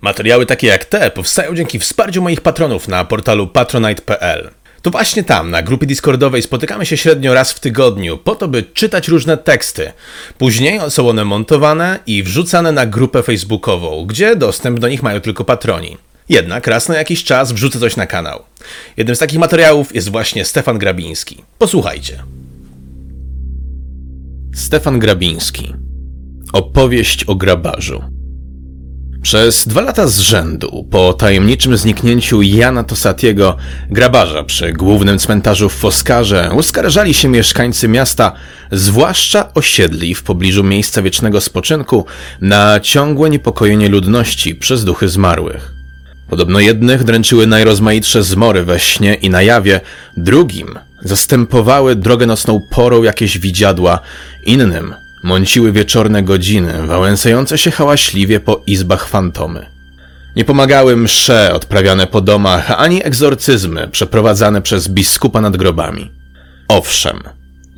Materiały takie jak te powstają dzięki wsparciu moich patronów na portalu patronite.pl. To właśnie tam, na grupie Discordowej, spotykamy się średnio raz w tygodniu, po to, by czytać różne teksty. Później są one montowane i wrzucane na grupę facebookową, gdzie dostęp do nich mają tylko patroni. Jednak raz na jakiś czas wrzucę coś na kanał. Jednym z takich materiałów jest właśnie Stefan Grabiński. Posłuchajcie. Stefan Grabiński. Opowieść o grabarzu. Przez dwa lata z rzędu, po tajemniczym zniknięciu Jana Tosatiego, grabarza przy głównym cmentarzu w Foskarze, uskarżali się mieszkańcy miasta, zwłaszcza osiedli w pobliżu miejsca wiecznego spoczynku, na ciągłe niepokojenie ludności przez duchy zmarłych. Podobno jednych dręczyły najrozmaitsze zmory we śnie i na jawie, drugim zastępowały drogę nocną porą jakieś widziadła, innym mąciły wieczorne godziny, wałęsające się hałaśliwie po izbach fantomy. Nie pomagały msze odprawiane po domach, ani egzorcyzmy przeprowadzane przez biskupa nad grobami. Owszem,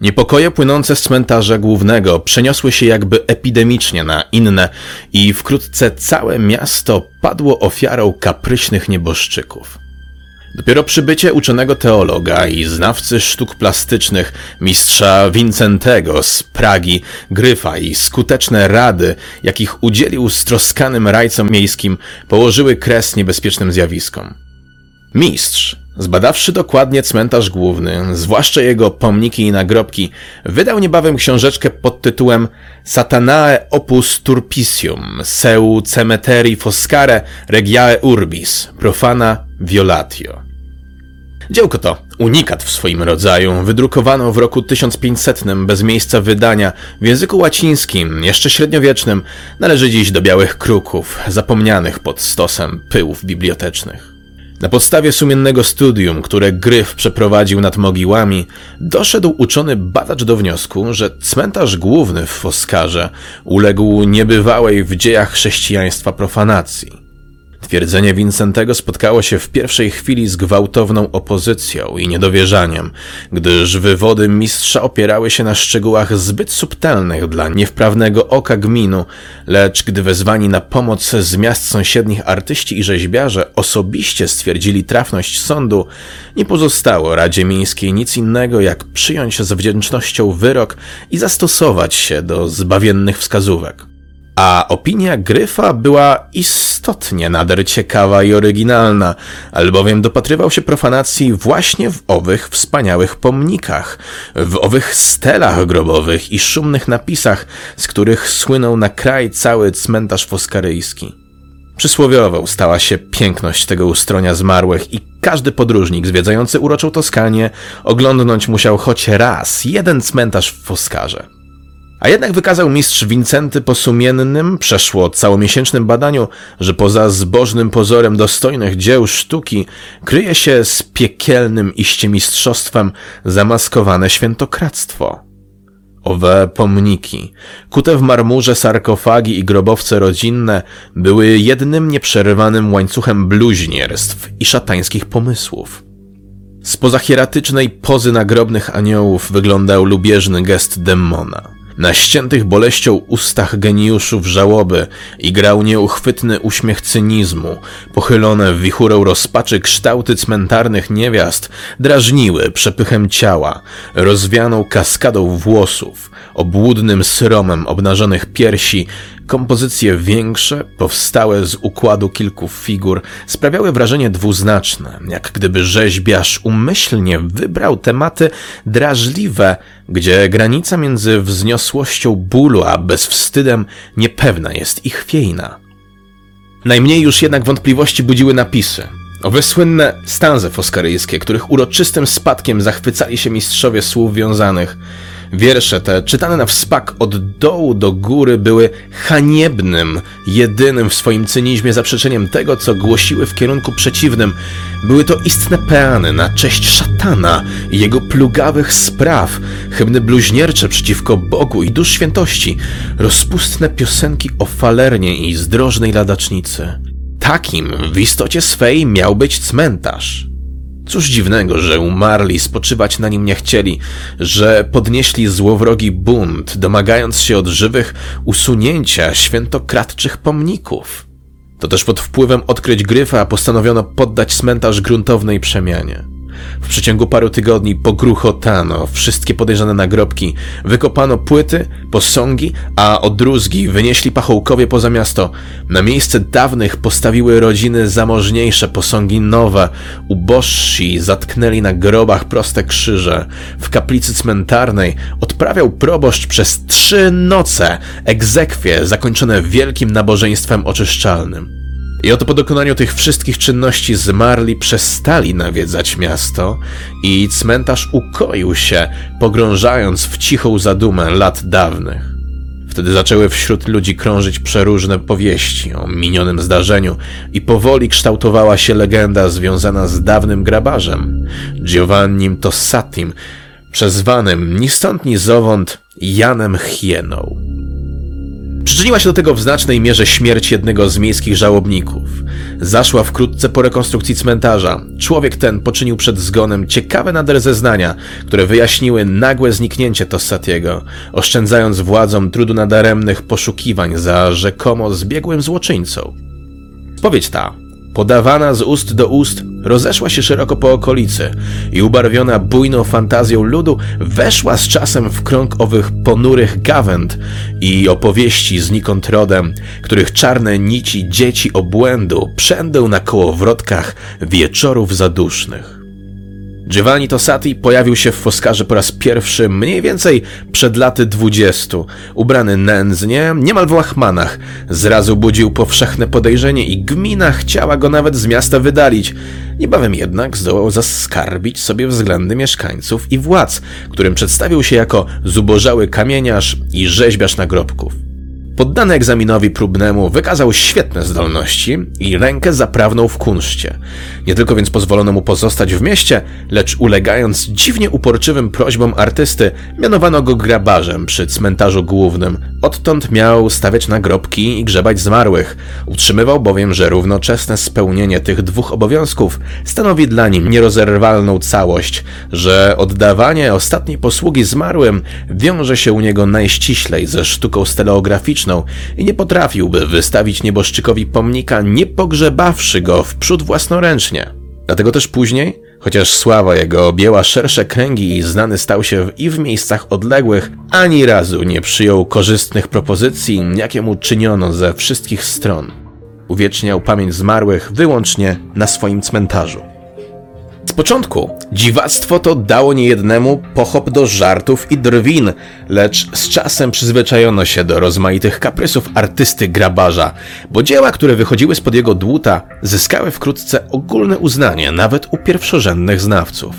niepokoje płynące z cmentarza głównego przeniosły się jakby epidemicznie na inne i wkrótce całe miasto padło ofiarą kapryśnych nieboszczyków. Dopiero przybycie uczonego teologa i znawcy sztuk plastycznych mistrza Vincentego z Pragi, Gryfa i skuteczne rady, jakich udzielił stroskanym rajcom miejskim, położyły kres niebezpiecznym zjawiskom. Mistrz, zbadawszy dokładnie cmentarz główny, zwłaszcza jego pomniki i nagrobki, wydał niebawem książeczkę pod tytułem Satanae opus turpicium, seu cemeteri foscare regiae urbis, profana violatio. Dziełko to unikat w swoim rodzaju, wydrukowano w roku 1500 bez miejsca wydania w języku łacińskim, jeszcze średniowiecznym, należy dziś do białych kruków, zapomnianych pod stosem pyłów bibliotecznych. Na podstawie sumiennego studium, które Gryf przeprowadził nad mogiłami, doszedł uczony badacz do wniosku, że cmentarz główny w Foskarze uległ niebywałej w dziejach chrześcijaństwa profanacji. Twierdzenie Vincentego spotkało się w pierwszej chwili z gwałtowną opozycją i niedowierzaniem, gdyż wywody mistrza opierały się na szczegółach zbyt subtelnych dla niewprawnego oka gminu, lecz gdy wezwani na pomoc z miast sąsiednich artyści i rzeźbiarze osobiście stwierdzili trafność sądu, nie pozostało Radzie Miejskiej nic innego, jak przyjąć z wdzięcznością wyrok i zastosować się do zbawiennych wskazówek. A opinia Gryfa była istotnie nader ciekawa i oryginalna, albowiem dopatrywał się profanacji właśnie w owych wspaniałych pomnikach, w owych stelach grobowych i szumnych napisach, z których słynął na kraj cały cmentarz foskaryjski. Przysłowiową stała się piękność tego ustronia zmarłych i każdy podróżnik zwiedzający uroczą Toskanię oglądnąć musiał choć raz jeden cmentarz w Foskarze. A jednak wykazał mistrz Wincenty po sumiennym, przeszło całomiesięcznym badaniu, że poza zbożnym pozorem dostojnych dzieł sztuki kryje się z piekielnym iście mistrzostwem zamaskowane świętokradztwo. Owe pomniki, kute w marmurze sarkofagi i grobowce rodzinne, były jednym nieprzerwanym łańcuchem bluźnierstw i szatańskich pomysłów. Spoza hieratycznej pozy nagrobnych aniołów wyglądał lubieżny gest demona. Na ściętych boleścią ustach geniuszów żałoby igrał nieuchwytny uśmiech cynizmu. Pochylone w wichurę rozpaczy kształty cmentarnych niewiast drażniły przepychem ciała, rozwianą kaskadą włosów, obłudnym sromem obnażonych piersi, kompozycje większe, powstałe z układu kilku figur, sprawiały wrażenie dwuznaczne, jak gdyby rzeźbiarz umyślnie wybrał tematy drażliwe, gdzie granica między wzniosłością bólu a bezwstydem niepewna jest i chwiejna. Najmniej już jednak wątpliwości budziły napisy. Owe słynne stanze foskaryjskie, których uroczystym spadkiem zachwycali się mistrzowie słów wiązanych – Wiersze te, czytane na wspak od dołu do góry, były haniebnym, jedynym w swoim cynizmie zaprzeczeniem tego, co głosiły w kierunku przeciwnym. Były to istne peany na cześć szatana i jego plugawych spraw, hymny bluźniercze przeciwko Bogu i dusz świętości, rozpustne piosenki o falernie i zdrożnej ladacznicy. Takim w istocie swej miał być cmentarz. Cóż dziwnego, że umarli spoczywać na nim nie chcieli, że podnieśli złowrogi bunt, domagając się od żywych usunięcia świętokradczych pomników. To też pod wpływem odkryć gryfa postanowiono poddać cmentarz gruntownej przemianie. W przeciągu paru tygodni pogruchotano wszystkie podejrzane nagrobki, wykopano płyty, posągi, a odrózgi wynieśli pachołkowie poza miasto. Na miejsce dawnych postawiły rodziny zamożniejsze posągi nowe. Ubożsi zatknęli na grobach proste krzyże. W kaplicy cmentarnej odprawiał proboszcz przez trzy noce egzekwie zakończone wielkim nabożeństwem oczyszczalnym. I oto po dokonaniu tych wszystkich czynności zmarli przestali nawiedzać miasto i cmentarz ukoił się, pogrążając w cichą zadumę lat dawnych. Wtedy zaczęły wśród ludzi krążyć przeróżne powieści o minionym zdarzeniu i powoli kształtowała się legenda związana z dawnym grabarzem, Giovannim Tossatim, przezwanym ni stąd ni zowąd Janem Hieną. Przyczyniła się do tego w znacznej mierze śmierć jednego z miejskich żałobników. Zaszła wkrótce po rekonstrukcji cmentarza. Człowiek ten poczynił przed zgonem ciekawe nader zeznania, które wyjaśniły nagłe zniknięcie Tossatiego, oszczędzając władzom trudu nadaremnych poszukiwań za rzekomo zbiegłym złoczyńcą. Powiedz ta podawana z ust do ust, rozeszła się szeroko po okolicy i ubarwiona bujną fantazją ludu weszła z czasem w krąg owych ponurych gawęd i opowieści znikąd rodem, których czarne nici dzieci obłędu przędą na kołowrotkach wieczorów zadusznych. Giovanni Tossati pojawił się w Foskarze po raz pierwszy mniej więcej przed laty dwudziestu. Ubrany nędznie, niemal w łachmanach. Zrazu budził powszechne podejrzenie i gmina chciała go nawet z miasta wydalić. Niebawem jednak zdołał zaskarbić sobie względy mieszkańców i władz, którym przedstawił się jako zubożały kamieniarz i rzeźbiarz nagrobków. Poddany egzaminowi próbnemu wykazał świetne zdolności i rękę zaprawną w kunszcie. Nie tylko więc pozwolono mu pozostać w mieście, lecz ulegając dziwnie uporczywym prośbom artysty, mianowano go grabarzem przy cmentarzu głównym. Odtąd miał stawiać nagrobki i grzebać zmarłych. Utrzymywał bowiem, że równoczesne spełnienie tych dwóch obowiązków stanowi dla nim nierozerwalną całość, że oddawanie ostatniej posługi zmarłym wiąże się u niego najściślej ze sztuką steleograficzną, i nie potrafiłby wystawić nieboszczykowi pomnika, nie pogrzebawszy go wprzód własnoręcznie. Dlatego też później, chociaż sława jego objęła szersze kręgi i znany stał się i w miejscach odległych, ani razu nie przyjął korzystnych propozycji, jakie mu czyniono ze wszystkich stron. Uwieczniał pamięć zmarłych wyłącznie na swoim cmentarzu. Z początku dziwactwo to dało niejednemu pochop do żartów i drwin, lecz z czasem przyzwyczajono się do rozmaitych kaprysów artysty grabarza, bo dzieła, które wychodziły spod jego dłuta, zyskały wkrótce ogólne uznanie nawet u pierwszorzędnych znawców.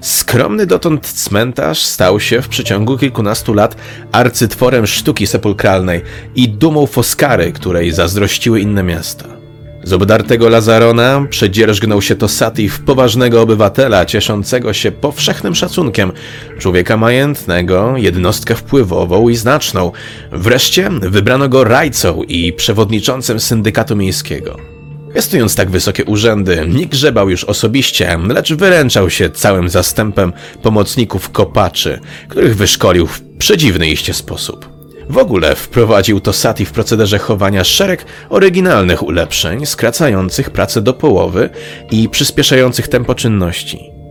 Skromny dotąd cmentarz stał się w przeciągu kilkunastu lat arcytworem sztuki sepulkralnej i dumą Foskary, której zazdrościły inne miasta. Z obdartego Lazarona przedzierżgnął się Tosati w poważnego obywatela, cieszącego się powszechnym szacunkiem, człowieka majętnego, jednostkę wpływową i znaczną. Wreszcie wybrano go rajcą i przewodniczącym syndykatu miejskiego. Piastując tak wysokie urzędy, nie grzebał już osobiście, lecz wyręczał się całym zastępem pomocników kopaczy, których wyszkolił w przedziwny iście sposób. W ogóle wprowadził to Sati w procederze chowania szereg oryginalnych ulepszeń, skracających pracę do połowy i przyspieszających tempo czynności.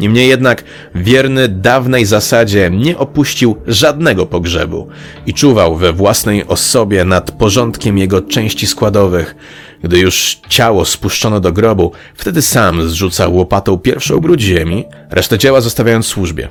Niemniej jednak wierny dawnej zasadzie nie opuścił żadnego pogrzebu i czuwał we własnej osobie nad porządkiem jego części składowych. Gdy już ciało spuszczono do grobu, wtedy sam zrzucał łopatą pierwszą brud ziemi, resztę dzieła zostawiając służbie.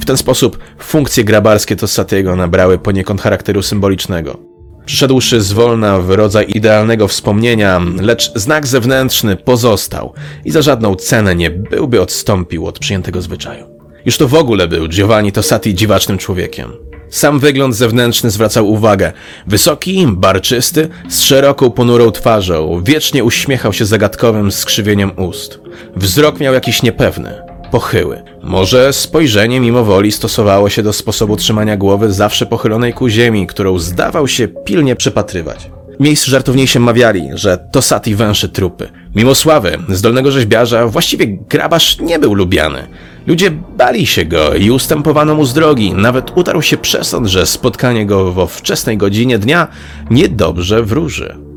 W ten sposób funkcje grabarskie Tossatiego nabrały poniekąd charakteru symbolicznego. Przyszedłszy zwolna w rodzaj idealnego wspomnienia, lecz znak zewnętrzny pozostał i za żadną cenę nie byłby odstąpił od przyjętego zwyczaju. Już to w ogóle był Giovanni Tossati dziwacznym człowiekiem. Sam wygląd zewnętrzny zwracał uwagę. Wysoki, barczysty, z szeroką, ponurą twarzą, wiecznie uśmiechał się zagadkowym skrzywieniem ust. Wzrok miał jakiś niepewny pochyły. Może spojrzenie mimo woli stosowało się do sposobu trzymania głowy zawsze pochylonej ku ziemi, którą zdawał się pilnie przypatrywać. Miejsc żartowniejsi mawiali, że to Sati węszy trupy. Mimo sławy, zdolnego rzeźbiarza, właściwie grabarz nie był lubiany. Ludzie bali się go i ustępowano mu z drogi. Nawet utarł się przesąd, że spotkanie go wo wczesnej godzinie dnia niedobrze wróży.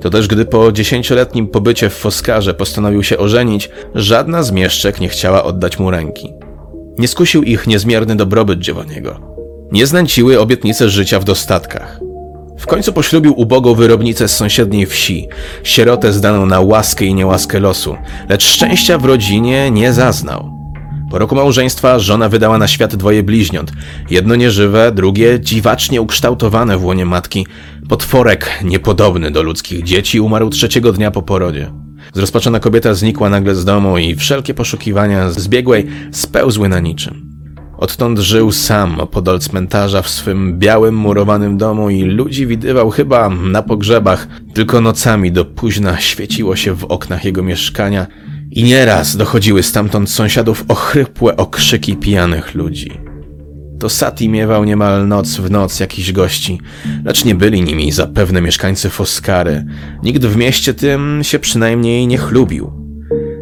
To też gdy po dziesięcioletnim pobycie w Foskarze postanowił się ożenić, żadna z mieszczek nie chciała oddać mu ręki. Nie skusił ich niezmierny dobrobyt Giovanniego. Nie znęciły obietnice życia w dostatkach. W końcu poślubił ubogą wyrobnicę z sąsiedniej wsi, sierotę zdaną na łaskę i niełaskę losu, lecz szczęścia w rodzinie nie zaznał. Po roku małżeństwa żona wydała na świat dwoje bliźniąt. Jedno nieżywe, drugie dziwacznie ukształtowane w łonie matki. Potworek niepodobny do ludzkich dzieci umarł trzeciego dnia po porodzie. Zrozpaczona kobieta znikła nagle z domu i wszelkie poszukiwania zbiegłej spełzły na niczym. Odtąd żył sam opodal cmentarza w swym białym, murowanym domu i ludzi widywał chyba na pogrzebach. Tylko nocami do późna świeciło się w oknach jego mieszkania i nieraz dochodziły stamtąd sąsiadów ochrypłe okrzyki pijanych ludzi. To Sati miewał niemal noc w noc jakichś gości, lecz nie byli nimi zapewne mieszkańcy Foskary. Nikt w mieście tym się przynajmniej nie chlubił.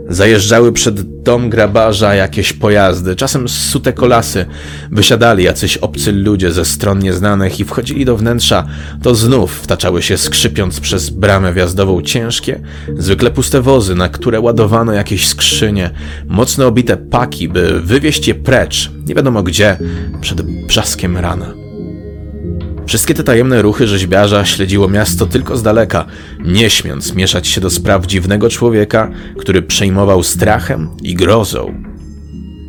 Zajeżdżały przed dom grabarza jakieś pojazdy, czasem sute kolasy. Wysiadali jacyś obcy ludzie ze stron nieznanych i wchodzili do wnętrza, to znów wtaczały się skrzypiąc przez bramę wjazdową. Ciężkie, zwykle puste wozy, na które ładowano jakieś skrzynie, mocno obite paki, by wywieźć je precz, nie wiadomo gdzie, przed brzaskiem rana. Wszystkie te tajemne ruchy rzeźbiarza śledziło miasto tylko z daleka, nie śmiąc mieszać się do spraw dziwnego człowieka, który przejmował strachem i grozą.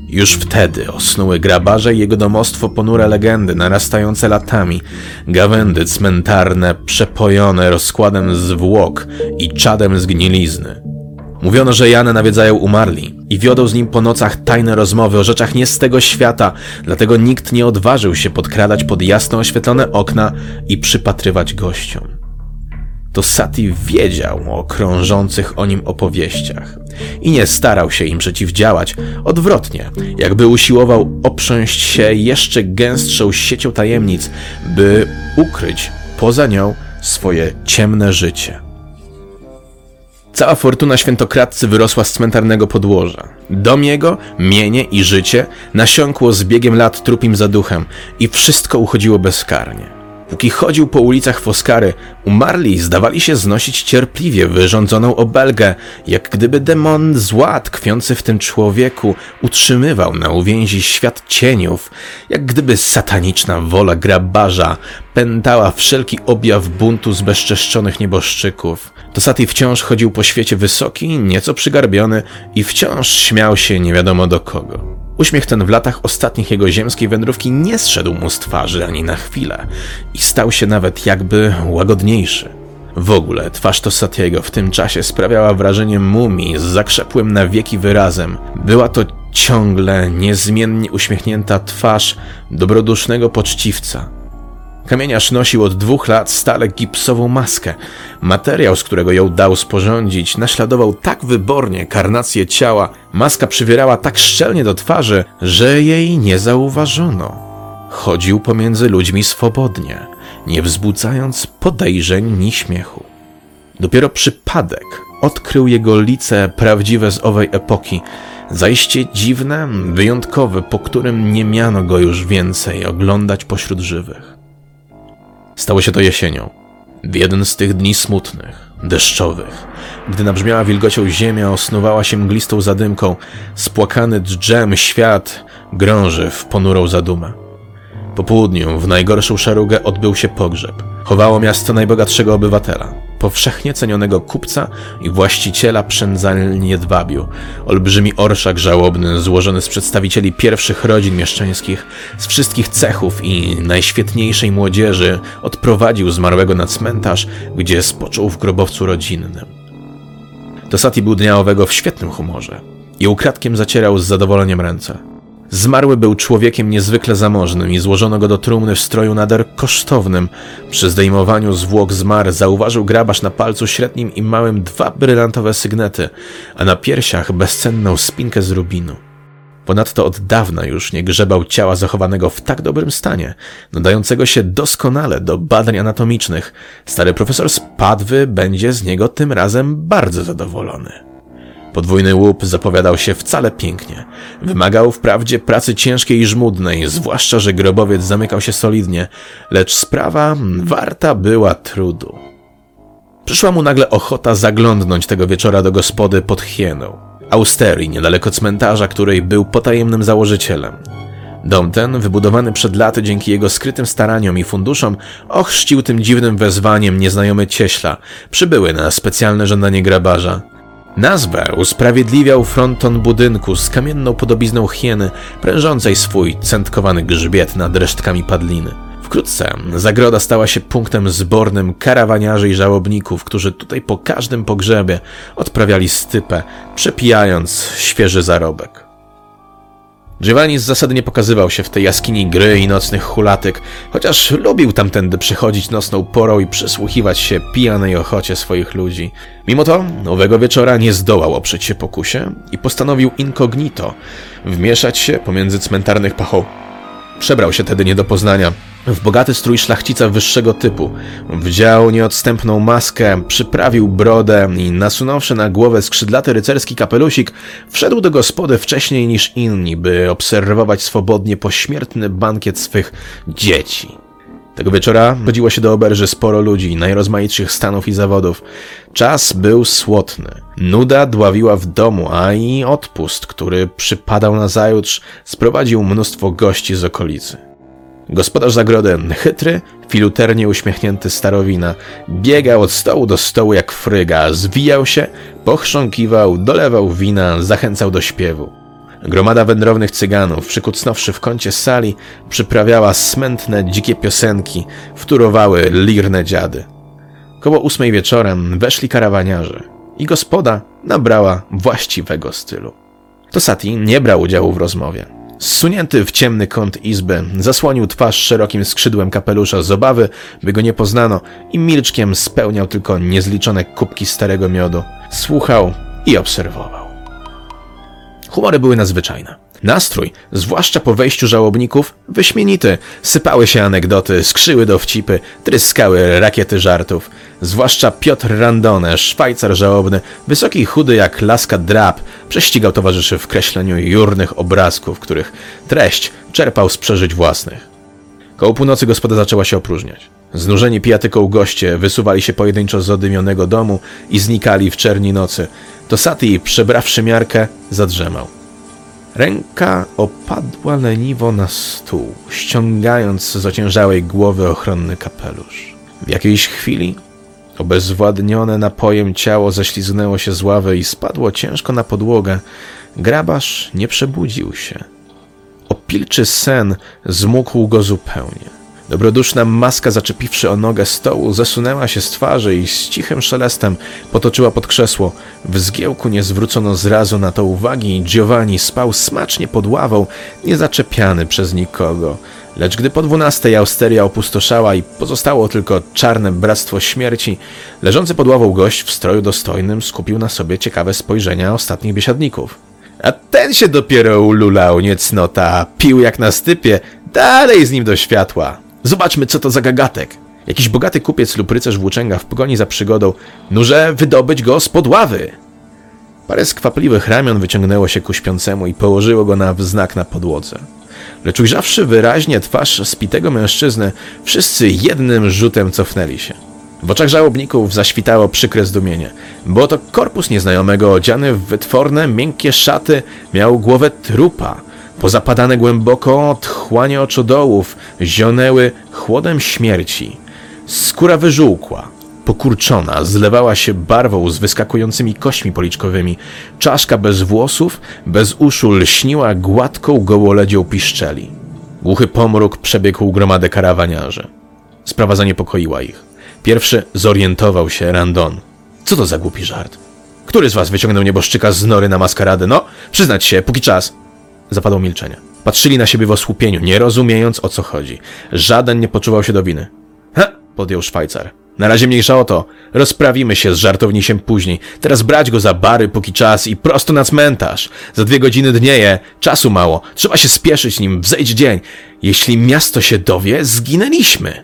Już wtedy osnuły grabarze i jego domostwo ponure legendy narastające latami, gawędy cmentarne przepojone rozkładem zwłok i czadem zgnilizny. Mówiono, że Janę nawiedzają umarli i wiodą z nim po nocach tajne rozmowy o rzeczach nie z tego świata, dlatego nikt nie odważył się podkradać pod jasno oświetlone okna i przypatrywać gościom. To Sati wiedział o krążących o nim opowieściach i nie starał się im przeciwdziałać, odwrotnie, jakby usiłował oprząść się jeszcze gęstszą siecią tajemnic, by ukryć poza nią swoje ciemne życie. Cała fortuna świętokradcy wyrosła z cmentarnego podłoża. Dom jego, mienie i życie nasiąkło z biegiem lat trupim zaduchem i wszystko uchodziło bezkarnie. Póki chodził po ulicach Foskary, umarli zdawali się znosić cierpliwie wyrządzoną obelgę, jak gdyby demon zła tkwiący w tym człowieku utrzymywał na uwięzi świat cieniów, jak gdyby sataniczna wola grabarza pętała wszelki objaw buntu zbezczeszczonych nieboszczyków. Tosati wciąż chodził po świecie wysoki, nieco przygarbiony i wciąż śmiał się nie wiadomo do kogo. Uśmiech ten w latach ostatnich jego ziemskiej wędrówki nie zszedł mu z twarzy ani na chwilę i stał się nawet jakby łagodniejszy. W ogóle twarz Tosatiego w tym czasie sprawiała wrażenie mumii z zakrzepłym na wieki wyrazem. Była to ciągle, niezmiennie uśmiechnięta twarz dobrodusznego poczciwca, Kamieniarz nosił od dwóch lat stale gipsową maskę. Materiał, z którego ją dał sporządzić, naśladował tak wybornie karnację ciała, maska przywierała tak szczelnie do twarzy, że jej nie zauważono. Chodził pomiędzy ludźmi swobodnie, nie wzbudzając podejrzeń ni śmiechu. Dopiero przypadek odkrył jego lice prawdziwe z owej epoki, zajście dziwne, wyjątkowe, po którym nie miano go już więcej oglądać pośród żywych. Stało się to jesienią. W jeden z tych dni smutnych, deszczowych, gdy nabrzmiała wilgocią ziemia osnuwała się mglistą zadymką, spłakany dżem świat grąży w ponurą zadumę. Po południu, w najgorszą szarugę, odbył się pogrzeb. Chowało miasto najbogatszego obywatela, powszechnie cenionego kupca i właściciela przędzalni Jedwabiu. Olbrzymi orszak żałobny, złożony z przedstawicieli pierwszych rodzin mieszczańskich, z wszystkich cechów i najświetniejszej młodzieży, odprowadził zmarłego na cmentarz, gdzie spoczął w grobowcu rodzinnym. Tosati był dnia owego w świetnym humorze i ukradkiem zacierał z zadowoleniem ręce. Zmarły był człowiekiem niezwykle zamożnym i złożono go do trumny w stroju nader kosztownym. Przy zdejmowaniu zwłok zmar zauważył grabarz na palcu średnim i małym dwa brylantowe sygnety, a na piersiach bezcenną spinkę z rubinu. Ponadto od dawna już nie grzebał ciała zachowanego w tak dobrym stanie, nadającego się doskonale do badań anatomicznych. Stary profesor z Padwy będzie z niego tym razem bardzo zadowolony. Podwójny łup zapowiadał się wcale pięknie. Wymagał wprawdzie pracy ciężkiej i żmudnej, zwłaszcza, że grobowiec zamykał się solidnie, lecz sprawa warta była trudu. Przyszła mu nagle ochota zaglądnąć tego wieczora do gospody pod Hieną, Austerii, niedaleko cmentarza, której był potajemnym założycielem. Dom ten, wybudowany przed laty dzięki jego skrytym staraniom i funduszom, ochrzcił tym dziwnym wezwaniem nieznajomy cieśla, przybyły na specjalne żądanie grabarza. Nazwę usprawiedliwiał fronton budynku z kamienną podobizną hieny, prężącej swój centkowany grzbiet nad resztkami padliny. Wkrótce zagroda stała się punktem zbornym karawaniarzy i żałobników, którzy tutaj po każdym pogrzebie odprawiali stypę, przepijając świeży zarobek. Giovanni z zasady nie pokazywał się w tej jaskini gry i nocnych hulatyk, chociaż lubił tamtędy przychodzić nocną porą i przysłuchiwać się pijanej ochocie swoich ludzi. Mimo to, nowego wieczora nie zdołał oprzeć się pokusie i postanowił incognito wmieszać się pomiędzy cmentarnych pachoł. Przebrał się tedy nie do poznania, w bogaty strój szlachcica wyższego typu. Wdział nieodstępną maskę, przyprawił brodę i nasunąwszy na głowę skrzydlaty rycerski kapelusik, wszedł do gospody wcześniej niż inni, by obserwować swobodnie pośmiertny bankiet swych dzieci. Tego wieczora chodziło się do oberży sporo ludzi, najrozmaitszych stanów i zawodów. Czas był słodny. Nuda dławiła w domu, a i odpust, który przypadał na zajutrz, sprowadził mnóstwo gości z okolicy. Gospodarz zagrody, chytry, filuternie uśmiechnięty starowina, biegał od stołu do stołu jak fryga, zwijał się, pochrząkiwał, dolewał wina, zachęcał do śpiewu. Gromada wędrownych cyganów, przykucnąwszy w kącie sali, przyprawiała smętne, dzikie piosenki, wturowały lirne dziady. Koło ósmej wieczorem weszli karawaniarze i gospoda nabrała właściwego stylu. Tosati nie brał udziału w rozmowie. Zsunięty w ciemny kąt izby, zasłonił twarz szerokim skrzydłem kapelusza z obawy, by go nie poznano i milczkiem spełniał tylko niezliczone kubki starego miodu. Słuchał i obserwował. Humory były nadzwyczajne. Nastrój, zwłaszcza po wejściu żałobników, wyśmienity. Sypały się anegdoty, skrzyły dowcipy, tryskały rakiety żartów. Zwłaszcza Piotr Randone, szwajcar żałobny, wysoki i chudy jak laska drap, prześcigał towarzyszy w kreśleniu jurnych obrazków, których treść czerpał z przeżyć własnych. Koło północy gospoda zaczęła się opróżniać. Znużeni pijatyką goście wysuwali się pojedynczo z odymionego domu i znikali w czerni nocy. To Sati, przebrawszy miarkę, zadrzemał. Ręka opadła leniwo na stół, ściągając z ociężałej głowy ochronny kapelusz. W jakiejś chwili obezwładnione napojem ciało ześliznęło się z ławy i spadło ciężko na podłogę. Grabarz nie przebudził się. Opilczy sen zmógł go zupełnie. Dobroduszna maska, zaczepiwszy o nogę stołu, zasunęła się z twarzy i z cichym szelestem potoczyła pod krzesło. W zgiełku nie zwrócono zrazu na to uwagi i Giovanni spał smacznie pod ławą, niezaczepiany przez nikogo. Lecz gdy po dwunastej austeria opustoszała i pozostało tylko czarne bractwo śmierci, leżący pod ławą gość w stroju dostojnym skupił na sobie ciekawe spojrzenia ostatnich biesiadników. A ten się dopiero ululał, niecnota, pił jak na stypie, dalej z nim do światła. Zobaczmy, co to za gagatek. Jakiś bogaty kupiec lub rycerz włóczęga w pogoni za przygodą, nurze wydobyć go spod ławy. Parę skwapliwych ramion wyciągnęło się ku śpiącemu i położyło go na wznak na podłodze. Lecz ujrzawszy wyraźnie twarz spitego mężczyzny, wszyscy jednym rzutem cofnęli się. W oczach żałobników zaświtało przykre zdumienie, bo to korpus nieznajomego odziany w wytworne, miękkie szaty miał głowę trupa, Pozapadane głęboko otchłanie oczodołów zionęły chłodem śmierci. Skóra wyżółkła, pokurczona, zlewała się barwą z wyskakującymi kośćmi policzkowymi. Czaszka bez włosów, bez uszu lśniła gładką gołoledzią piszczeli. Głuchy pomruk przebiegł gromadę karawaniarzy. Sprawa zaniepokoiła ich. Pierwszy zorientował się Randon. Co to za głupi żart? Który z was wyciągnął nieboszczyka z nory na maskaradę? No, przyznać się, póki czas. Zapadło milczenie. Patrzyli na siebie w osłupieniu, nie rozumiejąc o co chodzi. Żaden nie poczuwał się do winy. Ha! podjął Szwajcar. Na razie mniejsza o to. Rozprawimy się z żartownisiem później. Teraz brać go za bary póki czas i prosto na cmentarz. Za dwie godziny dnieje, czasu mało. Trzeba się spieszyć nim, wzejdź dzień. Jeśli miasto się dowie, zginęliśmy.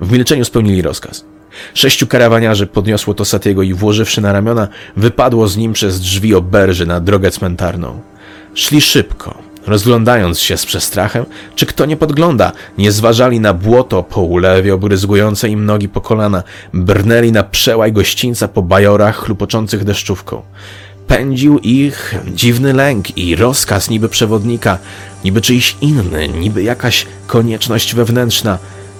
W milczeniu spełnili rozkaz. Sześciu karawaniarzy podniosło to Satiego i włożywszy na ramiona, wypadło z nim przez drzwi oberży na drogę cmentarną. Szli szybko, Rozglądając się z przestrachem, czy kto nie podgląda, nie zważali na błoto po ulewie obryzgujące im nogi po kolana, brnęli na przełaj gościńca po bajorach chlupoczących deszczówką. Pędził ich dziwny lęk i rozkaz niby przewodnika, niby czyjś inny, niby jakaś konieczność wewnętrzna.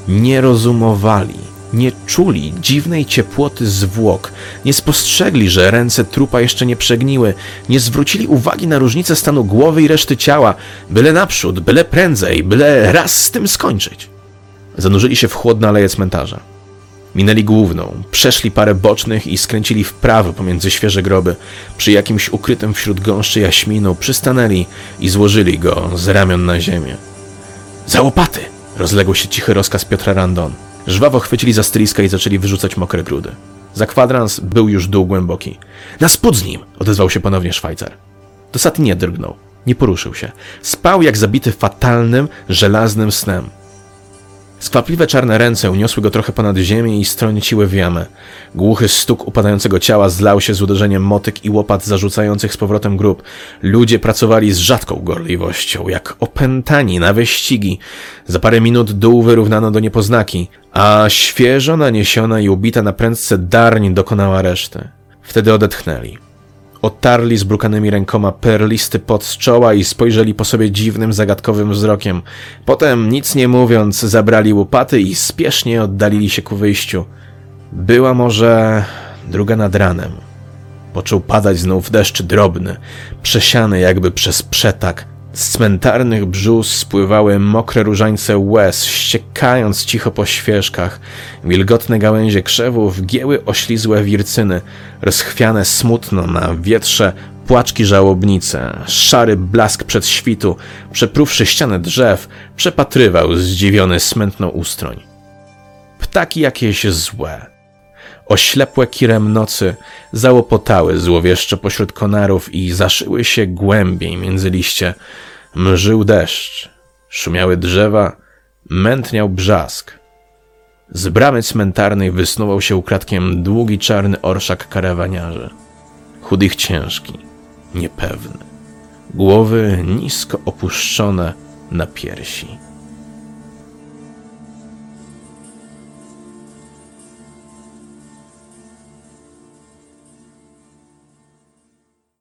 Nie rozumowali, nie czuli dziwnej ciepłoty zwłok, nie spostrzegli, że ręce trupa jeszcze nie przegniły, nie zwrócili uwagi na różnicę stanu głowy i reszty ciała, byle naprzód, byle prędzej, byle raz z tym skończyć. Zanurzyli się w chłodne aleje cmentarza. Minęli główną, przeszli parę bocznych i skręcili w prawo pomiędzy świeże groby. Przy jakimś ukrytym wśród gąszczy jaśminu przystanęli i złożyli go z ramion na ziemię. Za łopaty! Rozległ się cichy rozkaz Piotra Randon. Żwawo chwycili za styliska i zaczęli wyrzucać mokre grudy. Za kwadrans był już dół głęboki. Na spód z nim! odezwał się ponownie Szwajcar. Dosaty nie drgnął, nie poruszył się. Spał jak zabity fatalnym, żelaznym snem. Skwapliwe czarne ręce uniosły go trochę ponad ziemię i strąciły w jamę. Głuchy stuk upadającego ciała zlał się z uderzeniem motyk i łopat zarzucających z powrotem grób. Ludzie pracowali z rzadką gorliwością, jak opętani na wyścigi. Za parę minut dół wyrównano do niepoznaki, a świeżo naniesiona i ubita na prędce darń dokonała reszty. Wtedy odetchnęli. Otarli zbrukanymi rękoma perlisty pot z czoła i spojrzeli po sobie dziwnym, zagadkowym wzrokiem. Potem, nic nie mówiąc, zabrali łopaty i spiesznie oddalili się ku wyjściu. Była może druga nad ranem. Począł padać znów deszcz drobny, przesiany jakby przez przetak. Z cmentarnych brzus spływały mokre różańce łez, ściekając cicho po świeżkach. Wilgotne gałęzie krzewów gięły oślizłe wircyny, rozchwiane smutno na wietrze płaczki żałobnice. Szary blask przed świtu, przeprówszy ścianę drzew, przepatrywał zdziwiony smętną ustroń. Ptaki jakieś złe, oślepłe kirem nocy załopotały złowieszcze pośród konarów i zaszyły się głębiej między liście. Mżył deszcz, szumiały drzewa, mętniał brzask. Z bramy cmentarnej wysnuwał się ukradkiem długi czarny orszak karawaniarzy. Chudy i ciężki, niepewny. Głowy nisko opuszczone na piersi.